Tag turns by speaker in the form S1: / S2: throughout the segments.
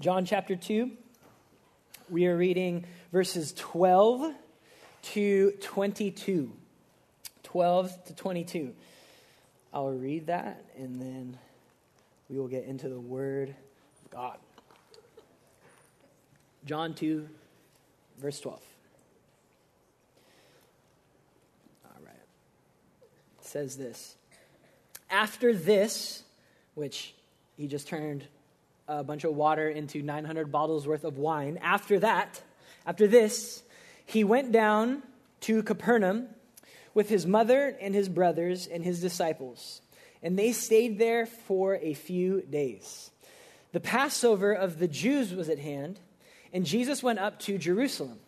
S1: John chapter 2. We are reading verses 12 to 22. 12 to 22. I'll read that and then we will get into the Word of God. John 2, verse 12. All right. It says this After this, which he just turned a bunch of water into 900 bottles worth of wine. After that, after this, he went down to Capernaum with his mother and his brothers and his disciples, and they stayed there for a few days. The Passover of the Jews was at hand, and Jesus went up to Jerusalem.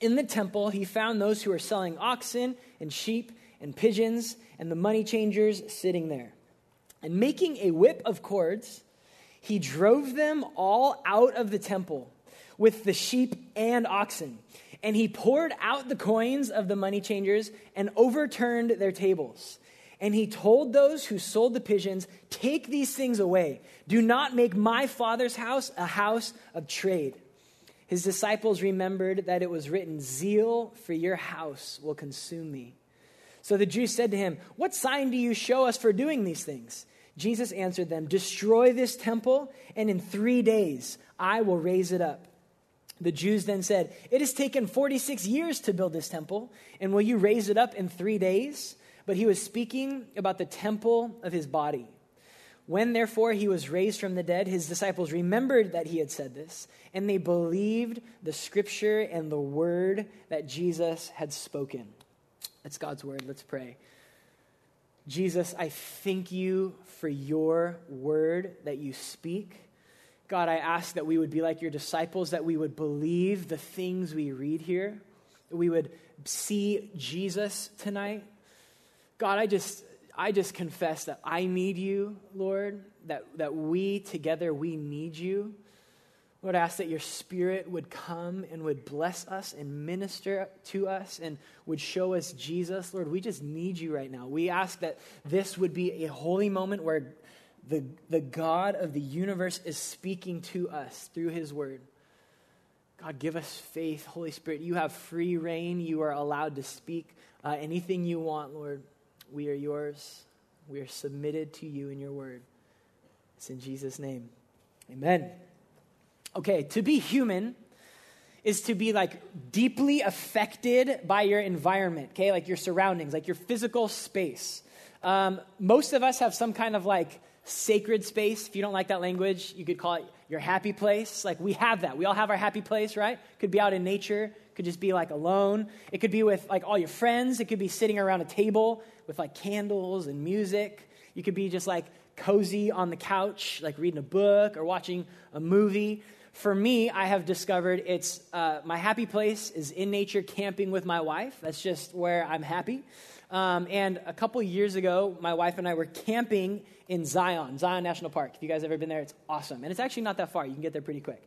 S1: In the temple, he found those who were selling oxen and sheep and pigeons and the money changers sitting there. And making a whip of cords, he drove them all out of the temple with the sheep and oxen. And he poured out the coins of the money changers and overturned their tables. And he told those who sold the pigeons, Take these things away. Do not make my father's house a house of trade. His disciples remembered that it was written, Zeal for your house will consume me. So the Jews said to him, What sign do you show us for doing these things? Jesus answered them, Destroy this temple, and in three days I will raise it up. The Jews then said, It has taken 46 years to build this temple, and will you raise it up in three days? But he was speaking about the temple of his body. When therefore he was raised from the dead, his disciples remembered that he had said this, and they believed the scripture and the word that Jesus had spoken. That's God's word. Let's pray. Jesus, I thank you for your word that you speak. God, I ask that we would be like your disciples, that we would believe the things we read here, that we would see Jesus tonight. God, I just I just confess that I need you, Lord, that, that we together we need you. Lord, I ask that your spirit would come and would bless us and minister to us and would show us Jesus. Lord, we just need you right now. We ask that this would be a holy moment where the, the God of the universe is speaking to us through his word. God, give us faith. Holy Spirit, you have free rein. You are allowed to speak uh, anything you want, Lord. We are yours. We are submitted to you in your word. It's in Jesus' name. Amen. Okay, to be human is to be like deeply affected by your environment, okay? Like your surroundings, like your physical space. Um, most of us have some kind of like sacred space. If you don't like that language, you could call it your happy place. Like we have that. We all have our happy place, right? Could be out in nature, could just be like alone. It could be with like all your friends. It could be sitting around a table with like candles and music. You could be just like cozy on the couch, like reading a book or watching a movie. For me, I have discovered it's uh, my happy place is in nature camping with my wife. That's just where I'm happy. Um, and a couple years ago, my wife and I were camping in Zion, Zion National Park. If you guys ever been there, it's awesome. And it's actually not that far. You can get there pretty quick.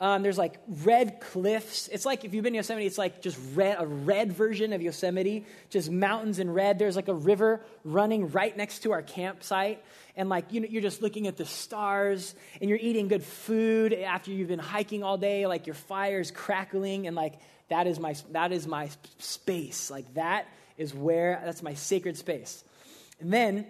S1: Um, there's like red cliffs. It's like if you've been to Yosemite, it's like just red, a red version of Yosemite, just mountains in red. There's like a river running right next to our campsite. And like you know, you're just looking at the stars and you're eating good food after you've been hiking all day. Like your fire's crackling and like that is my that is my space. Like that is where that's my sacred space. And then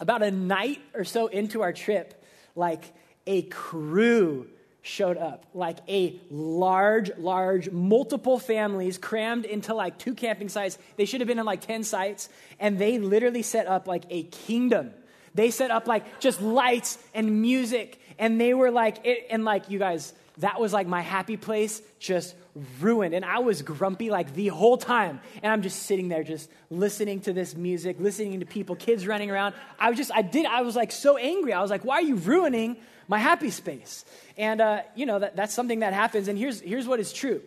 S1: about a night or so into our trip, like a crew showed up, like a large, large, multiple families crammed into like two camping sites. They should have been in like 10 sites, and they literally set up like a kingdom. They set up like just lights and music, and they were like, it, and like, you guys, that was like my happy place, just ruined. And I was grumpy like the whole time. And I'm just sitting there, just listening to this music, listening to people, kids running around. I was just, I did, I was like so angry. I was like, why are you ruining my happy space? And, uh, you know, that, that's something that happens. And here's, here's what is true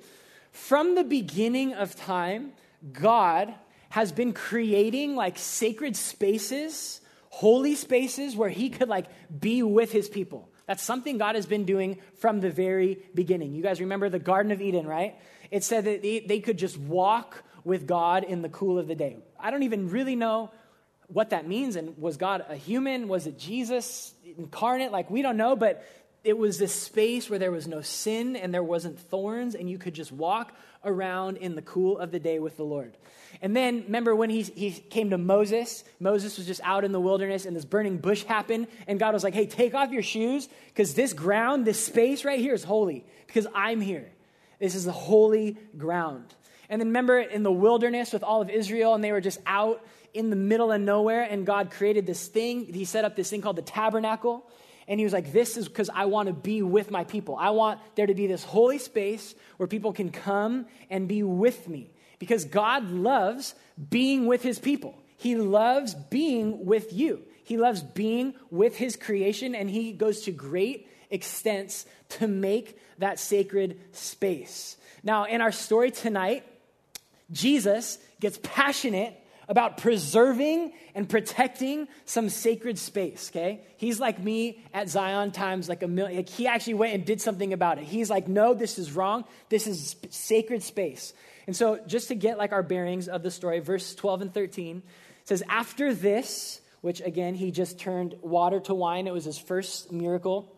S1: from the beginning of time, God has been creating like sacred spaces, holy spaces where he could like be with his people. That's something God has been doing from the very beginning. You guys remember the Garden of Eden, right? It said that they, could just walk with God in the cool of the day. I don't even really know what that means. And was God a human? Was it Jesus incarnate? Like, we don't know, but it was this space where there was no sin and there wasn't thorns, and you could just walk around in the cool of the day with the Lord. And then remember when he, he came to Moses, Moses was just out in the wilderness and this burning bush happened, and God was like, hey, take off your shoes because this ground, this space right here is holy because I'm here. This is the holy ground. And then remember in the wilderness with all of Israel, and they were just out in the middle of nowhere, and God created this thing. He set up this thing called the tabernacle. And he was like, This is because I want to be with my people. I want there to be this holy space where people can come and be with me. Because God loves being with his people, He loves being with you. He loves being with his creation, and he goes to great extents to make that sacred space. Now, in our story tonight, Jesus gets passionate about preserving and protecting some sacred space, okay? He's like me at Zion times like a million. Like he actually went and did something about it. He's like, no, this is wrong. This is sacred space. And so, just to get like our bearings of the story, verse 12 and 13 says, After this, which again, he just turned water to wine, it was his first miracle.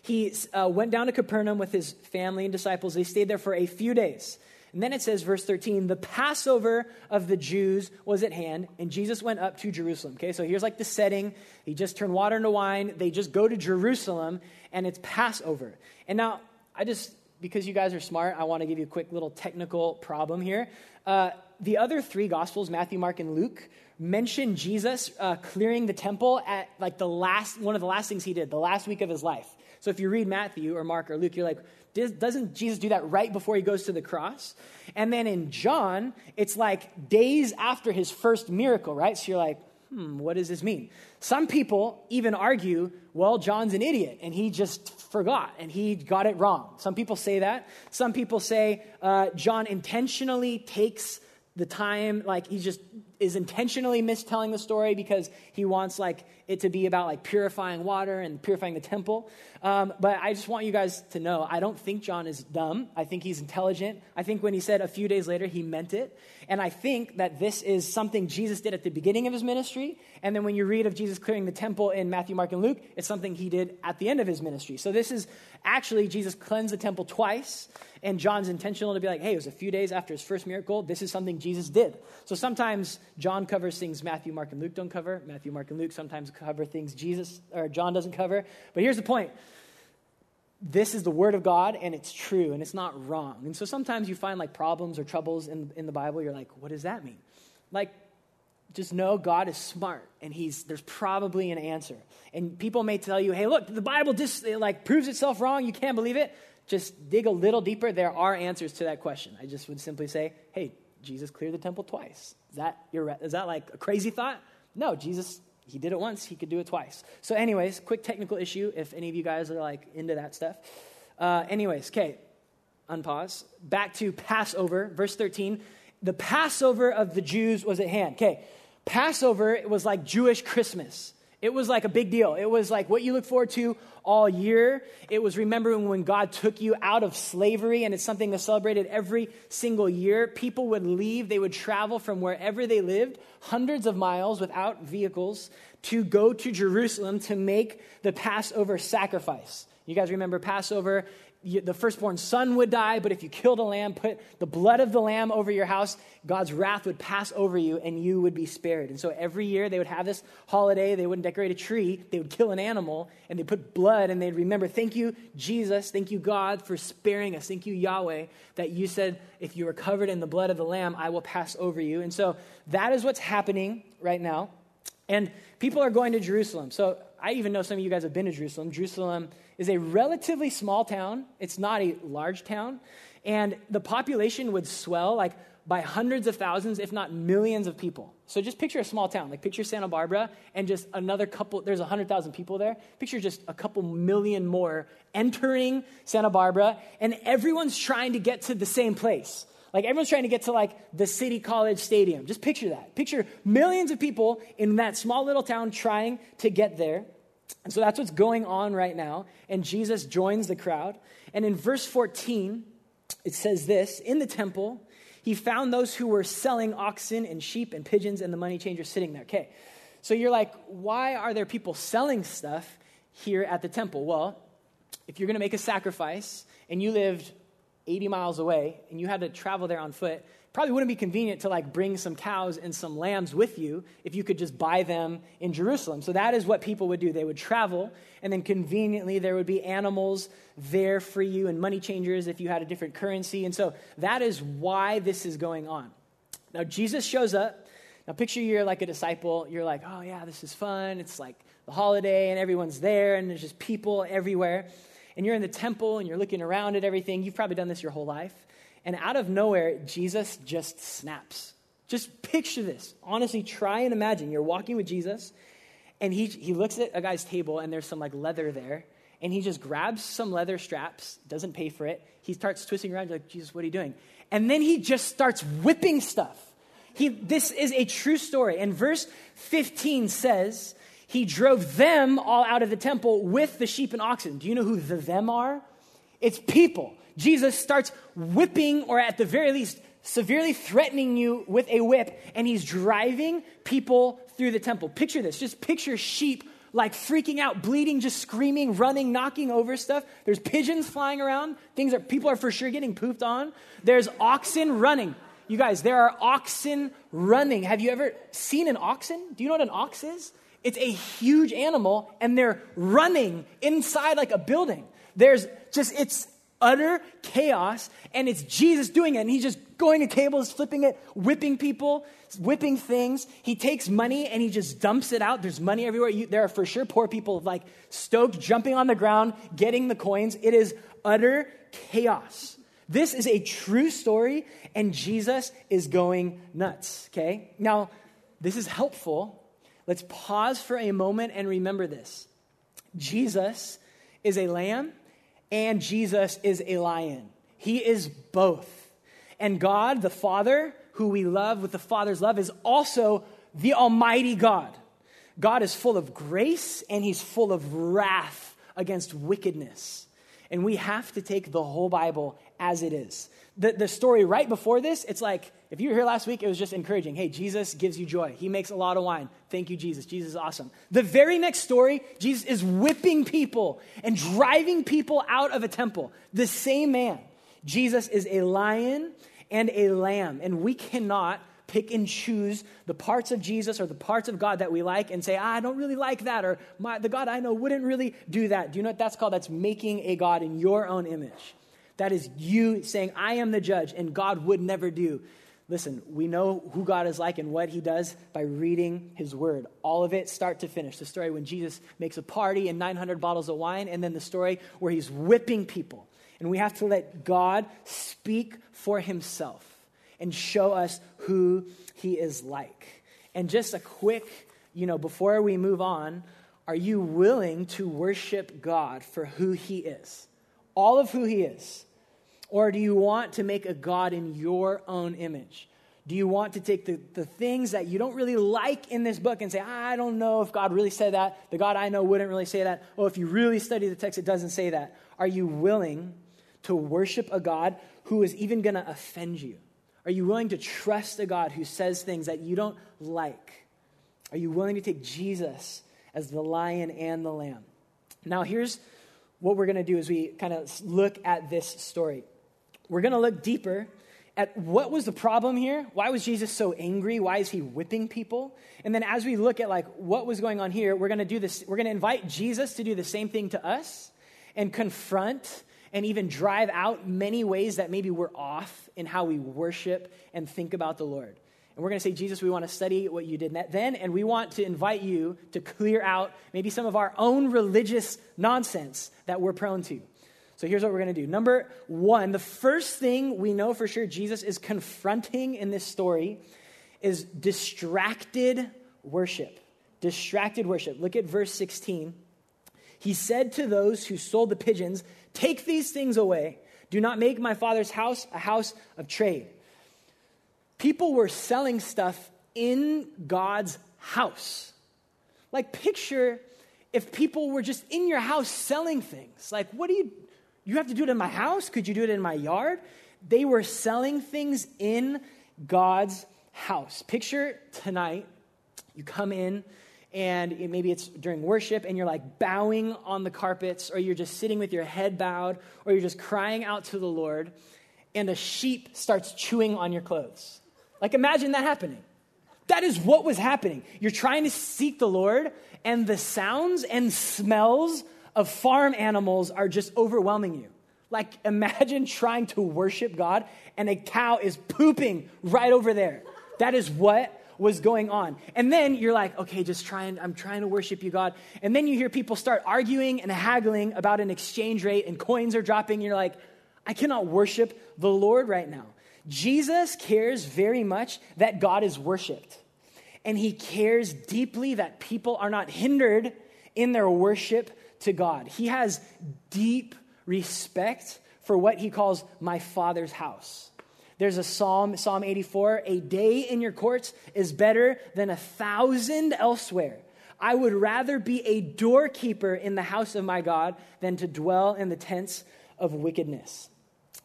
S1: He uh, went down to Capernaum with his family and disciples. They stayed there for a few days. And then it says, verse 13, the Passover of the Jews was at hand, and Jesus went up to Jerusalem. Okay, so here's like the setting. He just turned water into wine. They just go to Jerusalem, and it's Passover. And now, I just, because you guys are smart, I want to give you a quick little technical problem here. Uh, the other three Gospels, Matthew, Mark, and Luke, mention Jesus uh, clearing the temple at like the last, one of the last things he did, the last week of his life. So if you read Matthew or Mark or Luke, you're like, doesn't Jesus do that right before he goes to the cross? And then in John, it's like days after his first miracle, right? So you're like, hmm, what does this mean? Some people even argue, well, John's an idiot and he just forgot and he got it wrong. Some people say that. Some people say uh, John intentionally takes the time, like he just is intentionally mistelling the story because he wants like it to be about like purifying water and purifying the temple. Um, but I just want you guys to know I don't think John is dumb. I think he's intelligent. I think when he said a few days later, he meant it. And I think that this is something Jesus did at the beginning of his ministry. And then when you read of Jesus clearing the temple in Matthew, Mark, and Luke, it's something he did at the end of his ministry. So this is actually Jesus cleansed the temple twice. And John's intentional to be like, hey, it was a few days after his first miracle. This is something Jesus did. So sometimes John covers things Matthew, Mark, and Luke don't cover. Matthew, Mark, and Luke sometimes cover things Jesus or John doesn't cover. But here's the point this is the word of God and it's true and it's not wrong. And so sometimes you find like problems or troubles in, in the Bible. You're like, what does that mean? Like, just know God is smart and he's there's probably an answer. And people may tell you, hey, look, the Bible just like proves itself wrong. You can't believe it. Just dig a little deeper. There are answers to that question. I just would simply say, hey, Jesus cleared the temple twice. Is that, is that like a crazy thought? No, Jesus he did it once, he could do it twice. So, anyways, quick technical issue if any of you guys are like into that stuff. Uh, anyways, okay, unpause. Back to Passover, verse 13. The Passover of the Jews was at hand. Okay, Passover was like Jewish Christmas. It was like a big deal. It was like what you look forward to all year. It was remembering when God took you out of slavery, and it's something that's celebrated every single year. People would leave, they would travel from wherever they lived, hundreds of miles without vehicles, to go to Jerusalem to make the Passover sacrifice. You guys remember Passover? The firstborn son would die, but if you killed a lamb, put the blood of the lamb over your house, God's wrath would pass over you and you would be spared. And so every year they would have this holiday. They wouldn't decorate a tree, they would kill an animal and they'd put blood and they'd remember, thank you, Jesus, thank you, God, for sparing us. Thank you, Yahweh, that you said, if you are covered in the blood of the lamb, I will pass over you. And so that is what's happening right now. And people are going to Jerusalem. So I even know some of you guys have been to Jerusalem. Jerusalem is a relatively small town, it's not a large town. And the population would swell like by hundreds of thousands, if not millions of people. So just picture a small town, like picture Santa Barbara and just another couple, there's 100,000 people there. Picture just a couple million more entering Santa Barbara, and everyone's trying to get to the same place. Like everyone's trying to get to like the City College Stadium. Just picture that. Picture millions of people in that small little town trying to get there. And so that's what's going on right now. And Jesus joins the crowd. And in verse 14, it says this In the temple, he found those who were selling oxen and sheep and pigeons and the money changers sitting there. Okay. So you're like, why are there people selling stuff here at the temple? Well, if you're going to make a sacrifice and you lived 80 miles away and you had to travel there on foot, probably wouldn't be convenient to like bring some cows and some lambs with you if you could just buy them in Jerusalem. So that is what people would do. They would travel, and then conveniently there would be animals there for you and money changers if you had a different currency. And so that is why this is going on. Now, Jesus shows up. Now, picture you're like a disciple. You're like, oh, yeah, this is fun. It's like the holiday, and everyone's there, and there's just people everywhere. And you're in the temple, and you're looking around at everything. You've probably done this your whole life. And out of nowhere, Jesus just snaps. Just picture this. Honestly, try and imagine you're walking with Jesus, and he, he looks at a guy's table, and there's some like leather there, and he just grabs some leather straps, doesn't pay for it. He starts twisting around, like, Jesus, what are you doing? And then he just starts whipping stuff. He, this is a true story. And verse 15 says, He drove them all out of the temple with the sheep and oxen. Do you know who the them are? It's people. Jesus starts whipping, or at the very least, severely threatening you with a whip, and he's driving people through the temple. Picture this. Just picture sheep like freaking out, bleeding, just screaming, running, knocking over stuff. There's pigeons flying around. Things are people are for sure getting pooped on. There's oxen running. You guys, there are oxen running. Have you ever seen an oxen? Do you know what an ox is? It's a huge animal and they're running inside like a building. There's just it's utter chaos, and it's Jesus doing it. And he's just going to tables, flipping it, whipping people, whipping things. He takes money and he just dumps it out. There's money everywhere. You, there are for sure poor people like stoked, jumping on the ground, getting the coins. It is utter chaos. This is a true story, and Jesus is going nuts, okay? Now, this is helpful. Let's pause for a moment and remember this Jesus is a lamb and Jesus is a lion. He is both. And God, the Father, who we love with the Father's love, is also the Almighty God. God is full of grace and he's full of wrath against wickedness. And we have to take the whole Bible as it is. The, the story right before this, it's like, if you were here last week, it was just encouraging. Hey, Jesus gives you joy. He makes a lot of wine. Thank you, Jesus. Jesus is awesome. The very next story, Jesus is whipping people and driving people out of a temple. The same man. Jesus is a lion and a lamb. And we cannot pick and choose the parts of Jesus or the parts of God that we like and say, ah, I don't really like that, or the God I know wouldn't really do that. Do you know what that's called? That's making a God in your own image. That is you saying, I am the judge, and God would never do. Listen, we know who God is like and what he does by reading his word. All of it, start to finish. The story when Jesus makes a party and 900 bottles of wine, and then the story where he's whipping people. And we have to let God speak for himself and show us who he is like. And just a quick, you know, before we move on, are you willing to worship God for who he is? All of who he is. Or do you want to make a God in your own image? Do you want to take the, the things that you don't really like in this book and say, I don't know if God really said that? The God I know wouldn't really say that. Oh, if you really study the text, it doesn't say that. Are you willing to worship a God who is even going to offend you? Are you willing to trust a God who says things that you don't like? Are you willing to take Jesus as the lion and the lamb? Now, here's what we're going to do as we kind of look at this story. We're going to look deeper at what was the problem here? Why was Jesus so angry? Why is he whipping people? And then as we look at like what was going on here, we're going to do this we're going to invite Jesus to do the same thing to us and confront and even drive out many ways that maybe we're off in how we worship and think about the Lord. And we're going to say, Jesus, we want to study what you did then, and we want to invite you to clear out maybe some of our own religious nonsense that we're prone to. So here's what we're going to do. Number one, the first thing we know for sure Jesus is confronting in this story is distracted worship. Distracted worship. Look at verse 16. He said to those who sold the pigeons, Take these things away. Do not make my father's house a house of trade. People were selling stuff in God's house. Like, picture if people were just in your house selling things. Like, what do you you have to do it in my house? Could you do it in my yard? They were selling things in God's house. Picture tonight, you come in and it, maybe it's during worship and you're like bowing on the carpets or you're just sitting with your head bowed or you're just crying out to the Lord and a sheep starts chewing on your clothes. Like imagine that happening. That is what was happening. You're trying to seek the Lord and the sounds and smells of farm animals are just overwhelming you. Like imagine trying to worship God and a cow is pooping right over there. That is what was going on. And then you're like, okay, just trying, I'm trying to worship you, God. And then you hear people start arguing and haggling about an exchange rate and coins are dropping. You're like, I cannot worship the Lord right now. Jesus cares very much that God is worshiped. And he cares deeply that people are not hindered in their worship to God. He has deep respect for what he calls my father's house. There's a psalm, Psalm 84 a day in your courts is better than a thousand elsewhere. I would rather be a doorkeeper in the house of my God than to dwell in the tents of wickedness.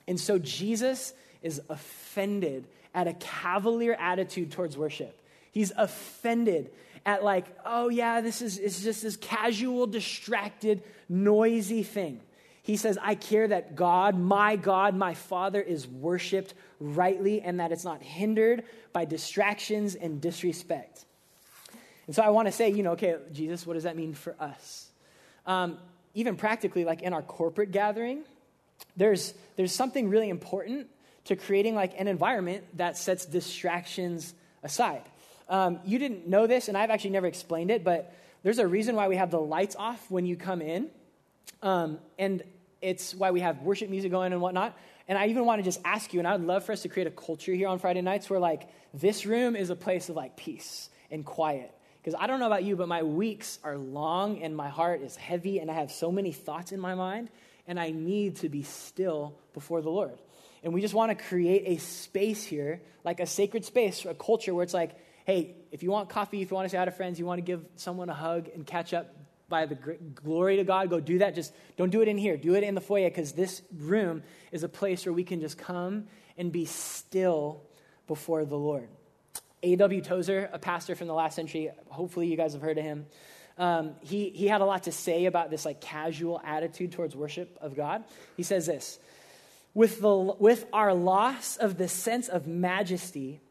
S1: And so Jesus is offended at a cavalier attitude towards worship. He's offended at, like, oh, yeah, this is it's just this casual, distracted, noisy thing. He says, I care that God, my God, my Father, is worshiped rightly and that it's not hindered by distractions and disrespect. And so I want to say, you know, okay, Jesus, what does that mean for us? Um, even practically, like in our corporate gathering, there's, there's something really important to creating like an environment that sets distractions aside. Um, you didn't know this, and I've actually never explained it, but there's a reason why we have the lights off when you come in. Um, and it's why we have worship music going and whatnot. And I even want to just ask you, and I would love for us to create a culture here on Friday nights where, like, this room is a place of, like, peace and quiet. Because I don't know about you, but my weeks are long and my heart is heavy and I have so many thoughts in my mind, and I need to be still before the Lord. And we just want to create a space here, like a sacred space, a culture where it's like, hey, if you want coffee, if you want to say hi to friends, you want to give someone a hug and catch up, by the glory to God, go do that. Just don't do it in here. Do it in the foyer because this room is a place where we can just come and be still before the Lord. A.W. Tozer, a pastor from the last century, hopefully you guys have heard of him. Um, he, he had a lot to say about this like casual attitude towards worship of God. He says this with, the, with our loss of the sense of majesty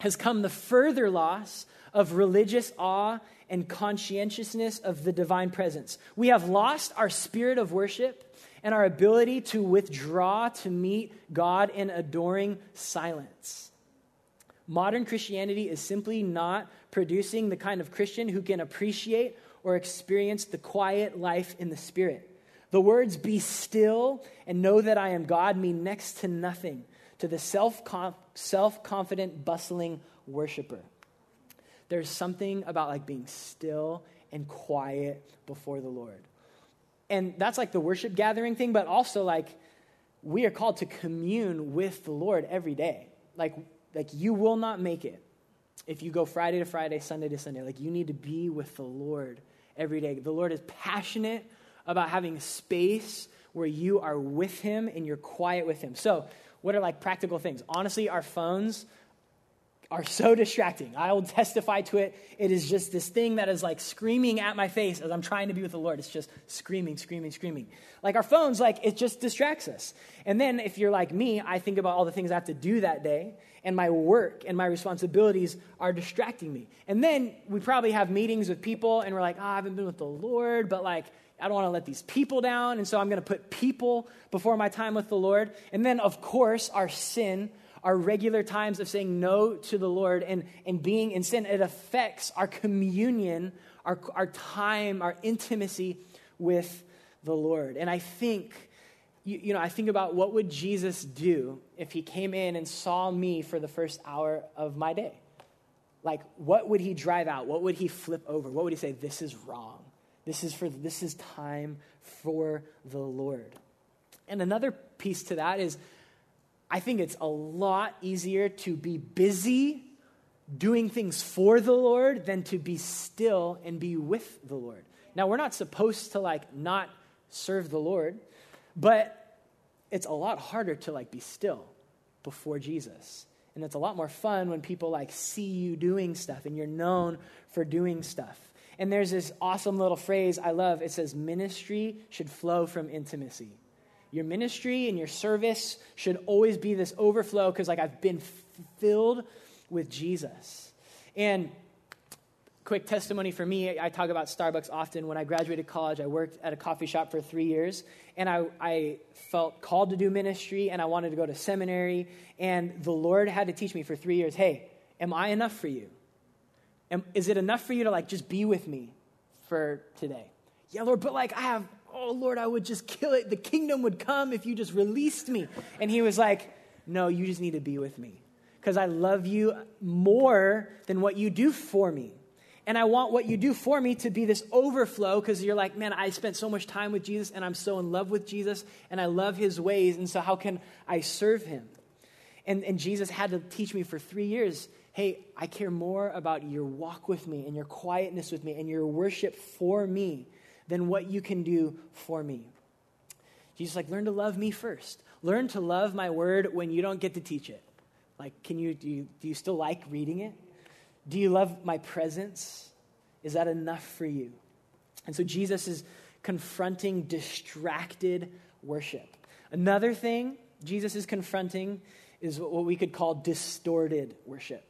S1: has come the further loss of religious awe and conscientiousness of the divine presence. We have lost our spirit of worship and our ability to withdraw to meet God in adoring silence. Modern Christianity is simply not producing the kind of Christian who can appreciate or experience the quiet life in the Spirit. The words, be still and know that I am God, mean next to nothing to the self confident, bustling worshiper. There's something about like being still and quiet before the Lord. And that's like the worship gathering thing, but also like we are called to commune with the Lord every day. Like, like you will not make it if you go Friday to Friday, Sunday to Sunday. Like you need to be with the Lord every day. The Lord is passionate about having space where you are with Him and you're quiet with Him. So, what are like practical things? Honestly, our phones are so distracting. I will testify to it. It is just this thing that is like screaming at my face as I'm trying to be with the Lord. It's just screaming, screaming, screaming. Like our phones, like it just distracts us. And then if you're like me, I think about all the things I have to do that day, and my work and my responsibilities are distracting me. And then we probably have meetings with people, and we're like, oh, I haven't been with the Lord, but like, I don't want to let these people down. And so I'm going to put people before my time with the Lord. And then, of course, our sin our regular times of saying no to the Lord and, and being in sin, it affects our communion, our, our time, our intimacy with the Lord. And I think, you, you know, I think about what would Jesus do if he came in and saw me for the first hour of my day? Like, what would he drive out? What would he flip over? What would he say? This is wrong. This is for this is time for the Lord. And another piece to that is I think it's a lot easier to be busy doing things for the Lord than to be still and be with the Lord. Now, we're not supposed to like not serve the Lord, but it's a lot harder to like be still before Jesus. And it's a lot more fun when people like see you doing stuff and you're known for doing stuff. And there's this awesome little phrase I love. It says, Ministry should flow from intimacy. Your ministry and your service should always be this overflow because, like, I've been filled with Jesus. And quick testimony for me I talk about Starbucks often. When I graduated college, I worked at a coffee shop for three years, and I, I felt called to do ministry, and I wanted to go to seminary. And the Lord had to teach me for three years hey, am I enough for you? Is it enough for you to like just be with me for today? Yeah, Lord, but like I have, oh Lord, I would just kill it. The kingdom would come if you just released me. And he was like, no, you just need to be with me because I love you more than what you do for me. And I want what you do for me to be this overflow because you're like, man, I spent so much time with Jesus and I'm so in love with Jesus and I love his ways. And so, how can I serve him? And, and Jesus had to teach me for three years hey, I care more about your walk with me and your quietness with me and your worship for me than what you can do for me. Jesus, like, learn to love me first. Learn to love my word when you don't get to teach it. Like, can you do, you, do you still like reading it? Do you love my presence? Is that enough for you? And so Jesus is confronting distracted worship. Another thing Jesus is confronting is what we could call distorted worship.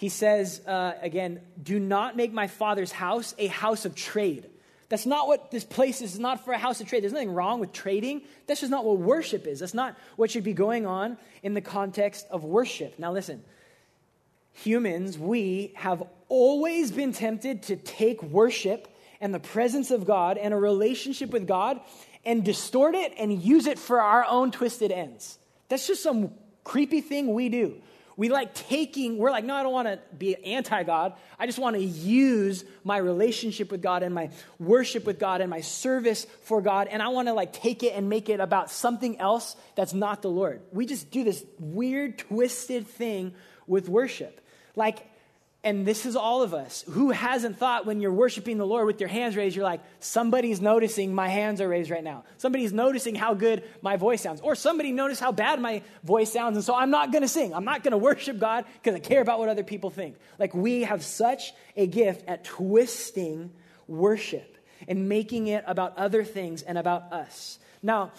S1: He says, uh, again, do not make my father's house a house of trade. That's not what this place is. It's not for a house of trade. There's nothing wrong with trading. That's just not what worship is. That's not what should be going on in the context of worship. Now, listen, humans, we have always been tempted to take worship and the presence of God and a relationship with God and distort it and use it for our own twisted ends. That's just some creepy thing we do. We like taking, we're like, no, I don't want to be anti God. I just want to use my relationship with God and my worship with God and my service for God. And I want to like take it and make it about something else that's not the Lord. We just do this weird, twisted thing with worship. Like, and this is all of us. Who hasn't thought when you're worshiping the Lord with your hands raised, you're like, somebody's noticing my hands are raised right now. Somebody's noticing how good my voice sounds. Or somebody noticed how bad my voice sounds, and so I'm not going to sing. I'm not going to worship God because I care about what other people think. Like, we have such a gift at twisting worship and making it about other things and about us. Now,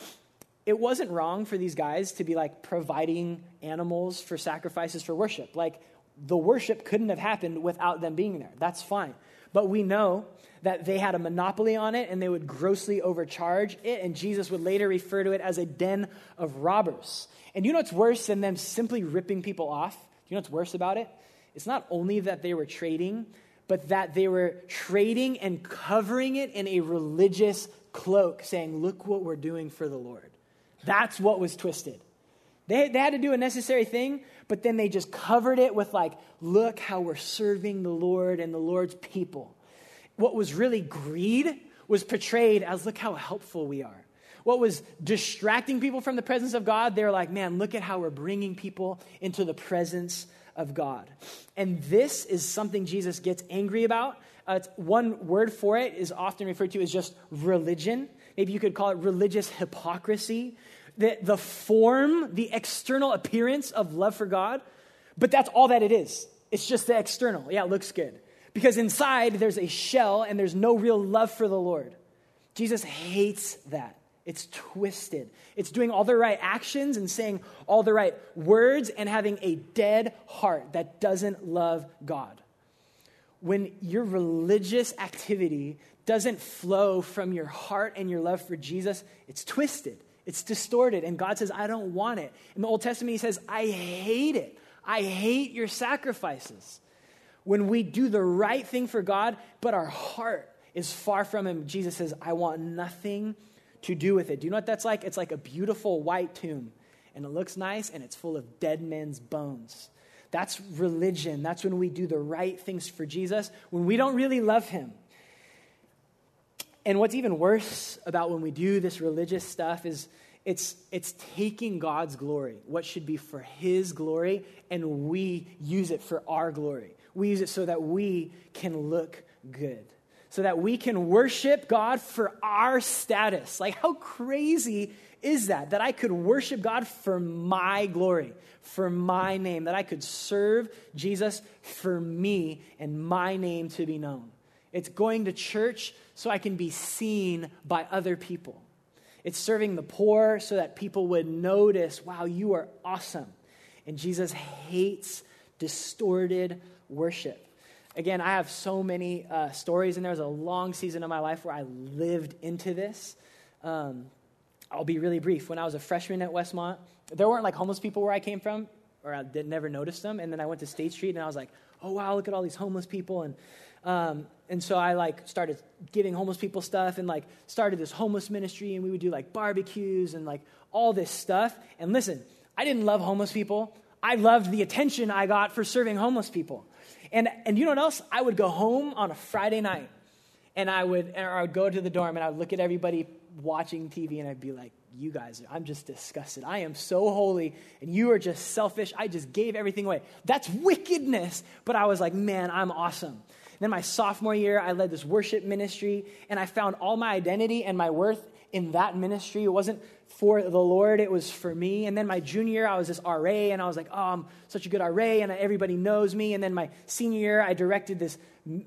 S1: it wasn't wrong for these guys to be like providing animals for sacrifices for worship. Like, the worship couldn't have happened without them being there. That's fine. But we know that they had a monopoly on it and they would grossly overcharge it, and Jesus would later refer to it as a den of robbers. And you know what's worse than them simply ripping people off? You know what's worse about it? It's not only that they were trading, but that they were trading and covering it in a religious cloak, saying, Look what we're doing for the Lord. That's what was twisted. They, they had to do a necessary thing, but then they just covered it with, like, look how we're serving the Lord and the Lord's people. What was really greed was portrayed as, look how helpful we are. What was distracting people from the presence of God, they're like, man, look at how we're bringing people into the presence of God. And this is something Jesus gets angry about. Uh, one word for it is often referred to as just religion. Maybe you could call it religious hypocrisy the, the form, the external appearance of love for God, but that's all that it is. It's just the external. Yeah, it looks good. Because inside there's a shell and there's no real love for the Lord. Jesus hates that. It's twisted. It's doing all the right actions and saying all the right words and having a dead heart that doesn't love God. When your religious activity doesn't flow from your heart and your love for Jesus, it's twisted. It's distorted. And God says, I don't want it. In the Old Testament, He says, I hate it. I hate your sacrifices. When we do the right thing for God, but our heart is far from Him, Jesus says, I want nothing to do with it. Do you know what that's like? It's like a beautiful white tomb, and it looks nice, and it's full of dead men's bones. That's religion. That's when we do the right things for Jesus, when we don't really love Him. And what's even worse about when we do this religious stuff is it's, it's taking God's glory, what should be for His glory, and we use it for our glory. We use it so that we can look good, so that we can worship God for our status. Like, how crazy is that? That I could worship God for my glory, for my name, that I could serve Jesus for me and my name to be known. It's going to church so I can be seen by other people. It's serving the poor so that people would notice, wow, you are awesome. And Jesus hates distorted worship. Again, I have so many uh, stories, and there was a long season of my life where I lived into this. Um, I'll be really brief. When I was a freshman at Westmont, there weren't like homeless people where I came from, or I did, never noticed them. And then I went to State Street, and I was like, oh, wow, look at all these homeless people. And um, and so I like started giving homeless people stuff and like started this homeless ministry and we would do like barbecues and like all this stuff. And listen, I didn't love homeless people. I loved the attention I got for serving homeless people. And and you know what else? I would go home on a Friday night and I would or I would go to the dorm and I would look at everybody watching TV and I'd be like, you guys, I'm just disgusted. I am so holy, and you are just selfish. I just gave everything away. That's wickedness. But I was like, man, I'm awesome. Then my sophomore year, I led this worship ministry, and I found all my identity and my worth in that ministry. It wasn't for the Lord, it was for me. And then my junior year, I was this RA, and I was like, oh, I'm such a good RA, and everybody knows me. And then my senior year, I directed this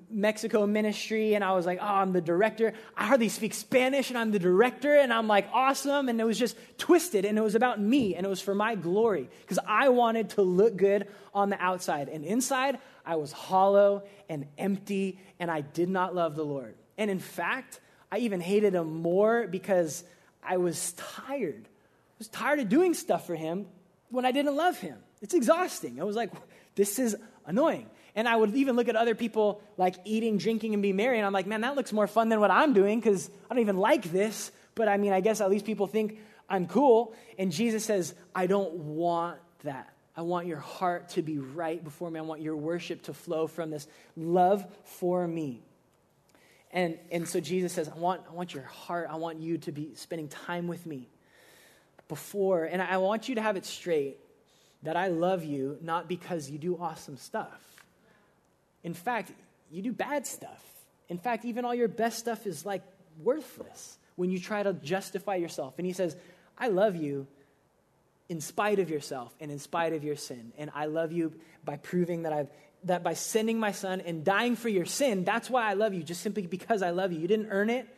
S1: Mexico ministry, and I was like, oh, I'm the director. I hardly speak Spanish, and I'm the director, and I'm like, awesome. And it was just twisted, and it was about me, and it was for my glory, because I wanted to look good on the outside. And inside, I was hollow and empty, and I did not love the Lord. And in fact, I even hated him more because I was tired. I was tired of doing stuff for him when I didn't love him. It's exhausting. I was like, this is annoying. And I would even look at other people like eating, drinking, and be merry, and I'm like, man, that looks more fun than what I'm doing because I don't even like this. But I mean, I guess at least people think I'm cool. And Jesus says, I don't want that. I want your heart to be right before me. I want your worship to flow from this love for me. And, and so Jesus says, I want, I want your heart. I want you to be spending time with me before. And I want you to have it straight that I love you not because you do awesome stuff. In fact, you do bad stuff. In fact, even all your best stuff is like worthless when you try to justify yourself. And he says, I love you in spite of yourself and in spite of your sin. And I love you by proving that I've that by sending my son and dying for your sin, that's why I love you, just simply because I love you. You didn't earn it,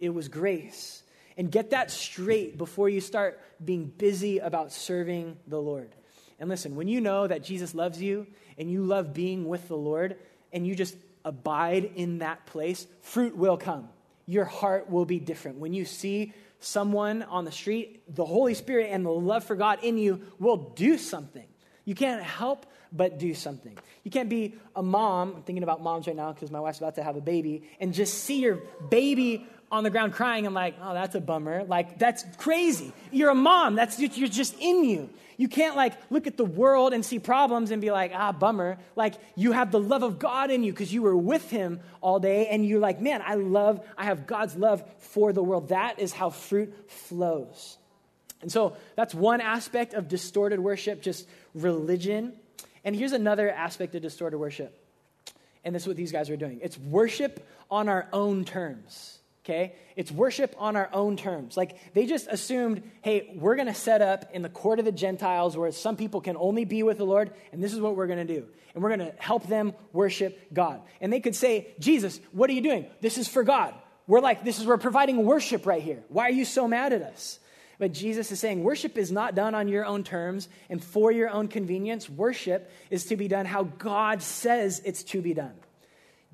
S1: it was grace. And get that straight before you start being busy about serving the Lord. And listen, when you know that Jesus loves you and you love being with the Lord and you just abide in that place, fruit will come. Your heart will be different. When you see someone on the street, the Holy Spirit and the love for God in you will do something. You can't help but do something. You can't be a mom, I'm thinking about moms right now because my wife's about to have a baby, and just see your baby on the ground crying and like, oh, that's a bummer. Like, that's crazy. You're a mom. That's you're just in you. You can't like look at the world and see problems and be like, ah, bummer. Like, you have the love of God in you because you were with Him all day and you're like, man, I love, I have God's love for the world. That is how fruit flows. And so that's one aspect of distorted worship, just religion. And here's another aspect of distorted worship. And this is what these guys are doing it's worship on our own terms okay? It's worship on our own terms. Like they just assumed, hey, we're going to set up in the court of the Gentiles where some people can only be with the Lord, and this is what we're going to do. And we're going to help them worship God. And they could say, Jesus, what are you doing? This is for God. We're like, this is, we're providing worship right here. Why are you so mad at us? But Jesus is saying worship is not done on your own terms and for your own convenience. Worship is to be done how God says it's to be done.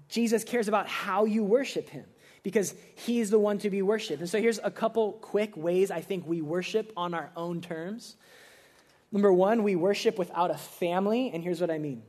S1: Jesus cares about how you worship him because he's the one to be worshiped. And so here's a couple quick ways I think we worship on our own terms. Number one, we worship without a family, and here's what I mean.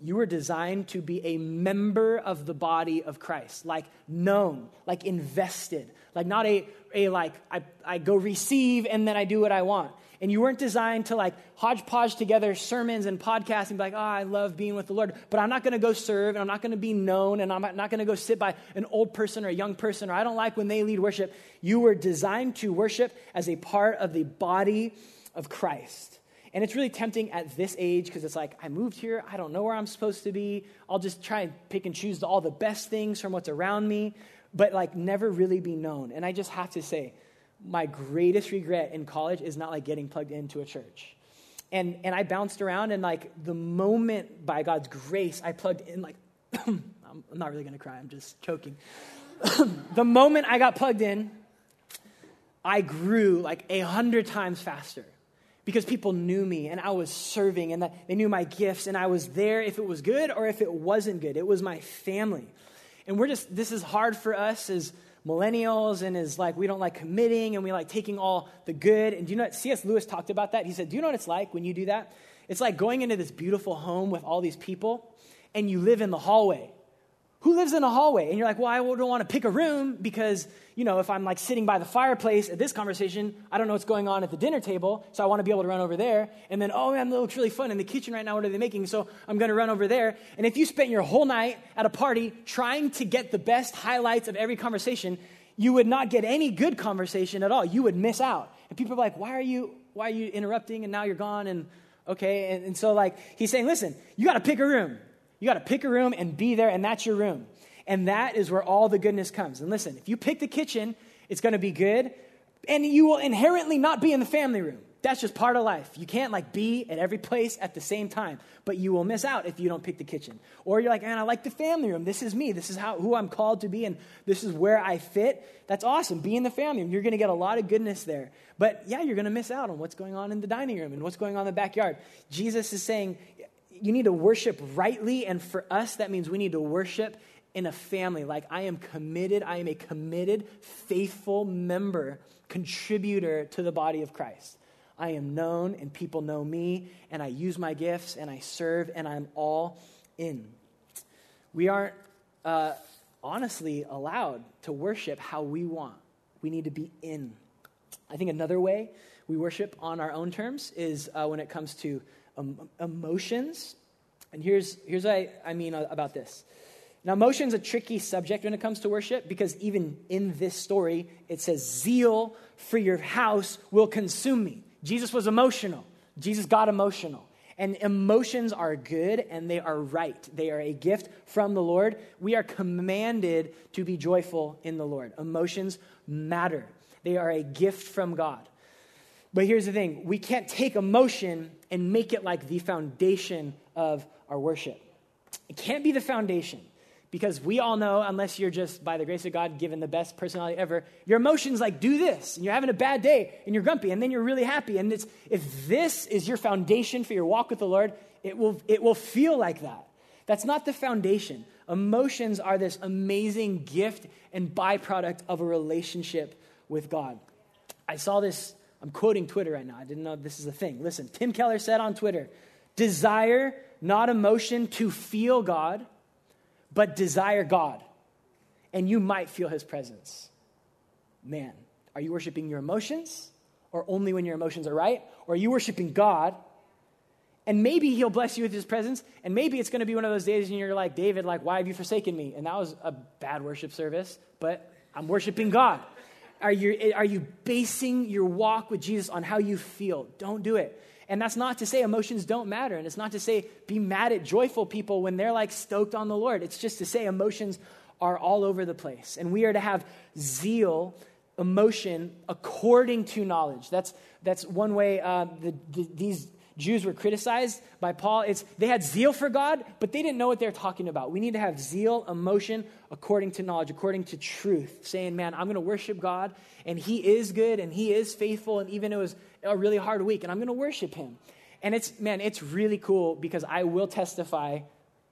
S1: You were designed to be a member of the body of Christ, like known, like invested, like not a, a like I, I go receive and then I do what I want. And you weren't designed to like hodgepodge together sermons and podcasts and be like, oh, I love being with the Lord, but I'm not going to go serve and I'm not going to be known and I'm not going to go sit by an old person or a young person or I don't like when they lead worship. You were designed to worship as a part of the body of Christ. And it's really tempting at this age because it's like, I moved here. I don't know where I'm supposed to be. I'll just try and pick and choose all the best things from what's around me, but like never really be known. And I just have to say, my greatest regret in college is not like getting plugged into a church. And, and I bounced around, and like the moment by God's grace, I plugged in, like, I'm, not really to cry, I'm just choking. the moment I got plugged in, I grew like a hundred times faster because people knew me and I was serving and they knew my gifts and I was there if it was good or if it wasn't good. It was my family. And we're just, this is hard for us as millennials and is like, we don't like committing and we like taking all the good. And do you know what? C.S. Lewis talked about that. He said, Do you know what it's like when you do that? It's like going into this beautiful home with all these people and you live in the hallway who lives in a hallway? And you're like, well, I don't want to pick a room because, you know, if I'm like sitting by the fireplace at this conversation, I don't know what's going on at the dinner table, so I want to be able to run over there. And then, oh man, that looks really fun in the kitchen right now. What are they making? So I'm going to run over there. And if you spent your whole night at a party trying to get the best highlights of every conversation, you would not get any good conversation at all. You would miss out. And people are like, why are you, why are you interrupting? And now you're gone. And okay. And, and so like, he's saying, listen, you got to pick a room. You got to pick a room and be there, and that's your room. And that is where all the goodness comes. And listen, if you pick the kitchen, it's going to be good, and you will inherently not be in the family room. That's just part of life. You can't like be at every place at the same time, but you will miss out if you don't pick the kitchen. Or you're like, man, I like the family room. This is me. This is how who I'm called to be, and this is where I fit. That's awesome. Be in the family room. You're going to get a lot of goodness there. But yeah, you're going to miss out on what's going on in the dining room and what's going on in the backyard. Jesus is saying, you need to worship rightly. And for us, that means we need to worship in a family. Like, I am committed, I am a committed, faithful member, contributor to the body of Christ. I am known, and people know me, and I use my gifts, and I serve, and I'm all in. We aren't uh, honestly allowed to worship how we want. We need to be in. I think another way we worship on our own terms is uh, when it comes to um, emotions. And here's, here's what I, I mean about this. Now, emotion's a tricky subject when it comes to worship because even in this story, it says, Zeal for your house will consume me. Jesus was emotional. Jesus got emotional. And emotions are good and they are right. They are a gift from the Lord. We are commanded to be joyful in the Lord. Emotions matter, they are a gift from God. But here's the thing we can't take emotion and make it like the foundation of our worship. It can't be the foundation because we all know, unless you're just by the grace of God given the best personality ever, your emotions like do this, and you're having a bad day, and you're grumpy, and then you're really happy. And it's, if this is your foundation for your walk with the Lord, it will, it will feel like that. That's not the foundation. Emotions are this amazing gift and byproduct of a relationship with God. I saw this I'm quoting Twitter right now. I didn't know this is a thing. Listen, Tim Keller said on Twitter desire, not emotion, to feel God, but desire God. And you might feel his presence. Man, are you worshiping your emotions or only when your emotions are right? Or are you worshiping God? And maybe he'll bless you with his presence. And maybe it's going to be one of those days and you're like, David, like, why have you forsaken me? And that was a bad worship service, but I'm worshiping God. Are you, are you basing your walk with Jesus on how you feel? Don't do it. And that's not to say emotions don't matter. And it's not to say be mad at joyful people when they're like stoked on the Lord. It's just to say emotions are all over the place. And we are to have zeal, emotion, according to knowledge. That's, that's one way uh, the, the, these Jews were criticized by Paul. It's they had zeal for God, but they didn't know what they're talking about. We need to have zeal, emotion, according to knowledge, according to truth, saying, Man, I'm going to worship God, and He is good, and He is faithful, and even it was a really hard week, and I'm going to worship Him. And it's, man, it's really cool because I will testify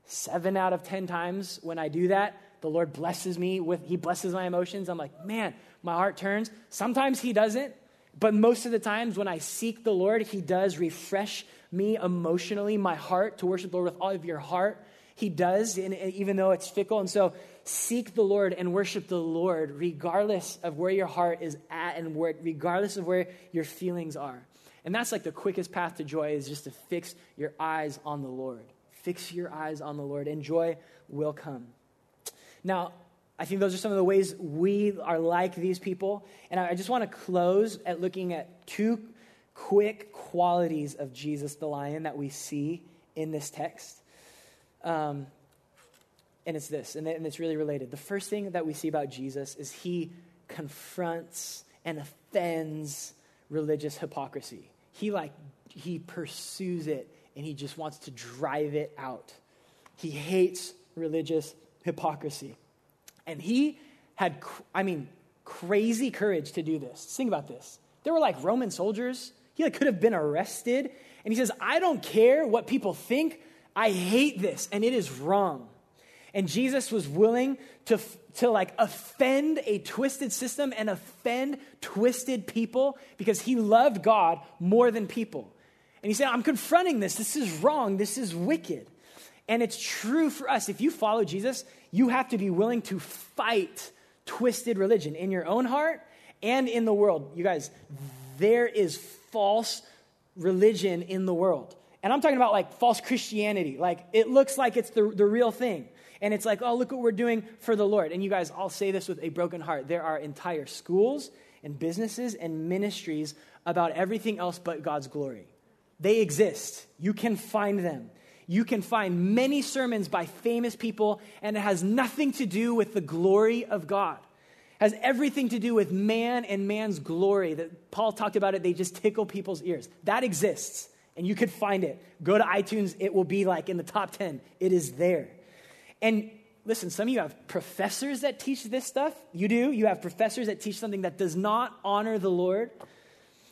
S1: seven out of 10 times when I do that, the Lord blesses me with, He blesses my emotions. I'm like, man, my heart turns. Sometimes He doesn't. But most of the times when I seek the Lord, He does refresh me emotionally, my heart, to worship the Lord with all of your heart. He does, and even though it's fickle. And so seek the Lord and worship the Lord regardless of where your heart is at and where, regardless of where your feelings are. And that's like the quickest path to joy is just to fix your eyes on the Lord. Fix your eyes on the Lord, and joy will come. Now, I think those are some of the ways we are like these people. And I just want to close at looking at two quick qualities of Jesus the lion that we see in this text. Um, and it's this, and it's really related. The first thing that we see about Jesus is he confronts and offends religious hypocrisy. He like he pursues it and he just wants to drive it out. He hates religious hypocrisy. And he had, I mean, crazy courage to do this. Think about this. There were like Roman soldiers. He like, could have been arrested. And he says, I don't care what people think. I hate this, and it is wrong. And Jesus was willing to, to like offend a twisted system and offend twisted people because he loved God more than people. And he said, I'm confronting this. This is wrong. This is wicked. And it's true for us. If you follow Jesus, you have to be willing to fight twisted religion in your own heart and in the world. You guys, there is false religion in the world. And I'm talking about like false Christianity. Like it looks like it's the, the real thing. And it's like, oh, look what we're doing for the Lord. And you guys, I'll say this with a broken heart. There are entire schools and businesses and ministries about everything else but God's glory. They exist. You can find them. You can find many sermons by famous people, and it has nothing to do with the glory of God. It has everything to do with man and man's glory. That Paul talked about it, they just tickle people's ears. That exists, and you could find it. Go to iTunes, it will be like in the top 10. It is there. And listen, some of you have professors that teach this stuff. You do. You have professors that teach something that does not honor the Lord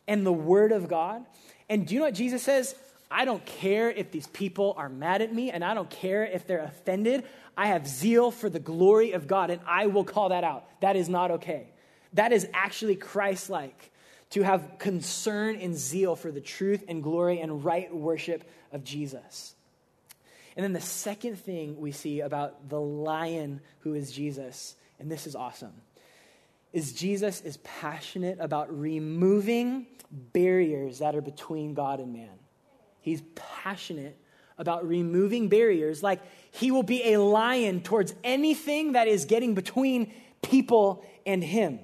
S1: and the Word of God. And do you know what Jesus says? I don't care if these people are mad at me, and I don't care if they're offended. I have zeal for the glory of God, and I will call that out. That is not okay. That is actually Christ like to have concern and zeal for the truth and glory and right worship of Jesus. And then the second thing we see about the lion who is Jesus, and this is awesome, is Jesus is passionate about removing barriers that are between God and man. He's passionate about removing barriers, like he will be a lion towards anything that is getting between people and him.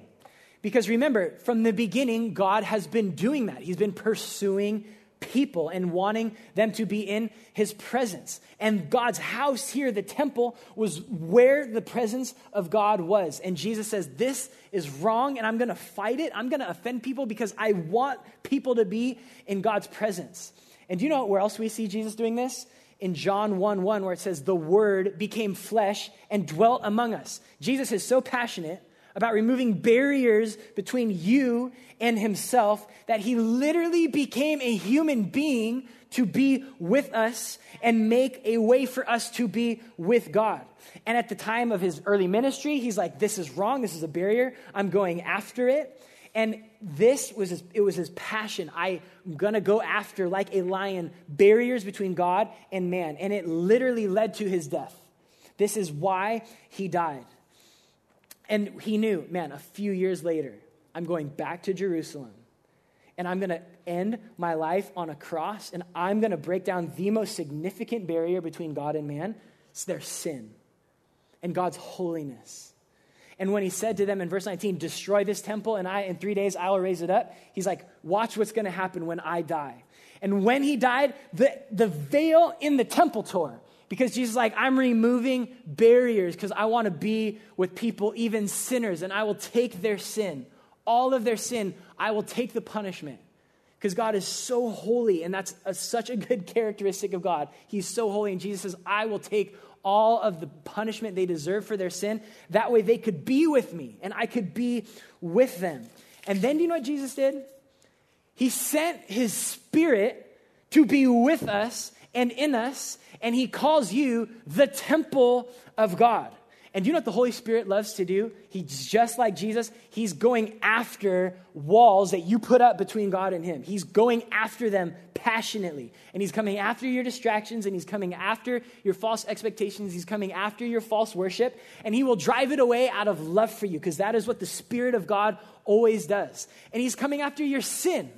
S1: Because remember, from the beginning, God has been doing that. He's been pursuing people and wanting them to be in his presence. And God's house here, the temple, was where the presence of God was. And Jesus says, This is wrong, and I'm going to fight it. I'm going to offend people because I want people to be in God's presence. And do you know where else we see Jesus doing this? In John 1 1, where it says, The Word became flesh and dwelt among us. Jesus is so passionate about removing barriers between you and himself that he literally became a human being to be with us and make a way for us to be with God. And at the time of his early ministry, he's like, This is wrong. This is a barrier. I'm going after it. And this was his, it was his passion. I'm gonna go after, like a lion, barriers between God and man. And it literally led to his death. This is why he died. And he knew, man, a few years later, I'm going back to Jerusalem and I'm going to end my life on a cross and I'm going to break down the most significant barrier between God and man it's their sin and God's holiness. And when he said to them in verse 19, destroy this temple and I in 3 days I will raise it up, he's like, watch what's going to happen when I die. And when he died, the, the veil in the temple tore. Because Jesus is like, I'm removing barriers because I want to be with people, even sinners, and I will take their sin. All of their sin, I will take the punishment. Because God is so holy, and that's a, such a good characteristic of God. He's so holy, and Jesus says, I will take all of the punishment they deserve for their sin. That way they could be with me, and I could be with them. And then do you know what Jesus did? He sent his spirit to be with us and in us, and he calls you the temple of God. And you know what the Holy Spirit loves to do? He's just like Jesus. He's going after walls that you put up between God and Him. He's going after them passionately. And He's coming after your distractions and He's coming after your false expectations. He's coming after your false worship. And He will drive it away out of love for you because that is what the Spirit of God always does. And He's coming after your sin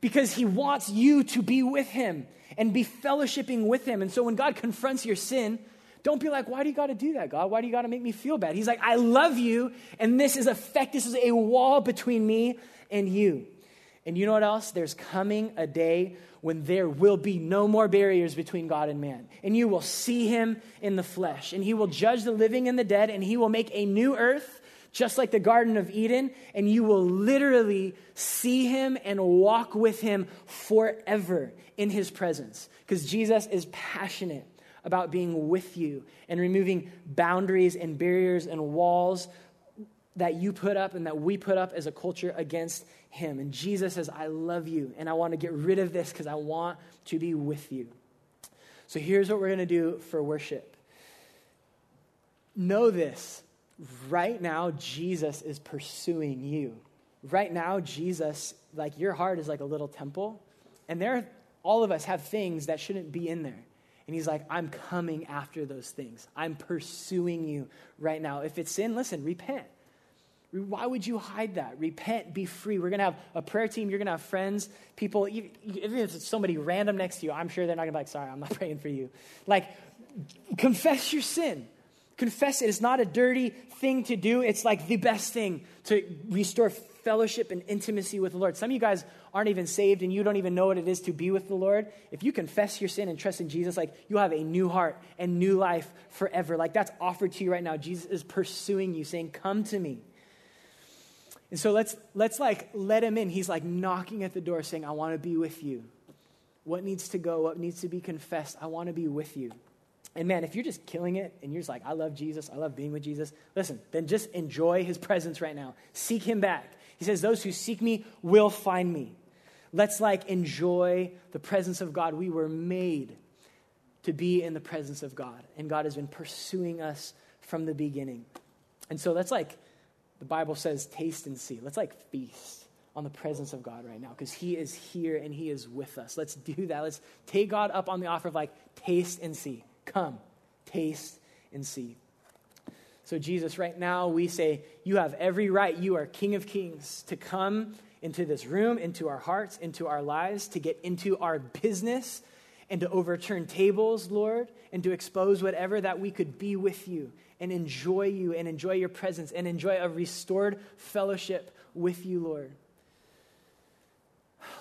S1: because He wants you to be with Him and be fellowshipping with Him. And so when God confronts your sin, don't be like, why do you got to do that, God? Why do you got to make me feel bad? He's like, I love you, and this is a fact. This is a wall between me and you. And you know what else? There's coming a day when there will be no more barriers between God and man. And you will see him in the flesh. And he will judge the living and the dead. And he will make a new earth, just like the Garden of Eden. And you will literally see him and walk with him forever in his presence. Because Jesus is passionate about being with you and removing boundaries and barriers and walls that you put up and that we put up as a culture against him. And Jesus says, I love you and I want to get rid of this because I want to be with you. So here's what we're going to do for worship. Know this right now, Jesus is pursuing you. Right now, Jesus, like your heart is like a little temple, and there, all of us have things that shouldn't be in there. And he's like, I'm coming after those things. I'm pursuing you right now. If it's sin, listen, repent. Why would you hide that? Repent, be free. We're going to have a prayer team. You're going to have friends, people, even if it's somebody random next to you, I'm sure they're not going to be like, sorry, I'm not praying for you. Like, confess your sin. Confess it. It's not a dirty thing to do. It's like the best thing to restore fellowship and intimacy with the Lord. Some of you guys aren't even saved and you don't even know what it is to be with the Lord. If you confess your sin and trust in Jesus, like you have a new heart and new life forever. Like that's offered to you right now. Jesus is pursuing you, saying, Come to me. And so let's let's like let him in. He's like knocking at the door saying, I want to be with you. What needs to go? What needs to be confessed? I want to be with you. And man, if you're just killing it and you're just like, I love Jesus, I love being with Jesus, listen, then just enjoy his presence right now. Seek him back. He says, Those who seek me will find me. Let's like enjoy the presence of God. We were made to be in the presence of God, and God has been pursuing us from the beginning. And so let's like the Bible says, taste and see. Let's like feast on the presence of God right now because He is here and He is with us. Let's do that. Let's take God up on the offer of like, taste and see. Come, taste and see. So, Jesus, right now we say, You have every right. You are King of Kings to come into this room, into our hearts, into our lives, to get into our business and to overturn tables, Lord, and to expose whatever that we could be with you and enjoy you and enjoy your presence and enjoy a restored fellowship with you, Lord.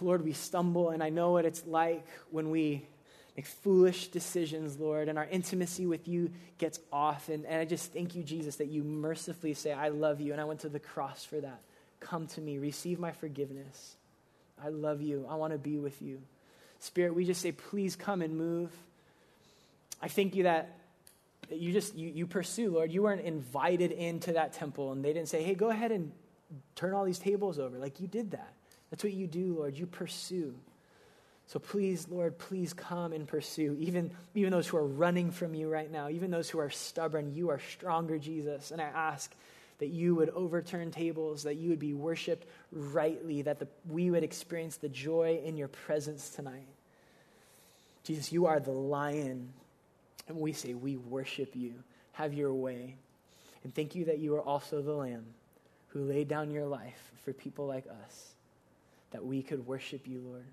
S1: Lord, we stumble, and I know what it's like when we make foolish decisions, Lord, and our intimacy with you gets off. And, and I just thank you, Jesus, that you mercifully say, I love you, and I went to the cross for that. Come to me, receive my forgiveness. I love you. I want to be with you. Spirit, we just say, please come and move. I thank you that you just you, you pursue lord you weren't invited into that temple and they didn't say hey go ahead and turn all these tables over like you did that that's what you do lord you pursue so please lord please come and pursue even even those who are running from you right now even those who are stubborn you are stronger jesus and i ask that you would overturn tables that you would be worshiped rightly that the, we would experience the joy in your presence tonight jesus you are the lion and we say, We worship you. Have your way. And thank you that you are also the Lamb who laid down your life for people like us, that we could worship you, Lord.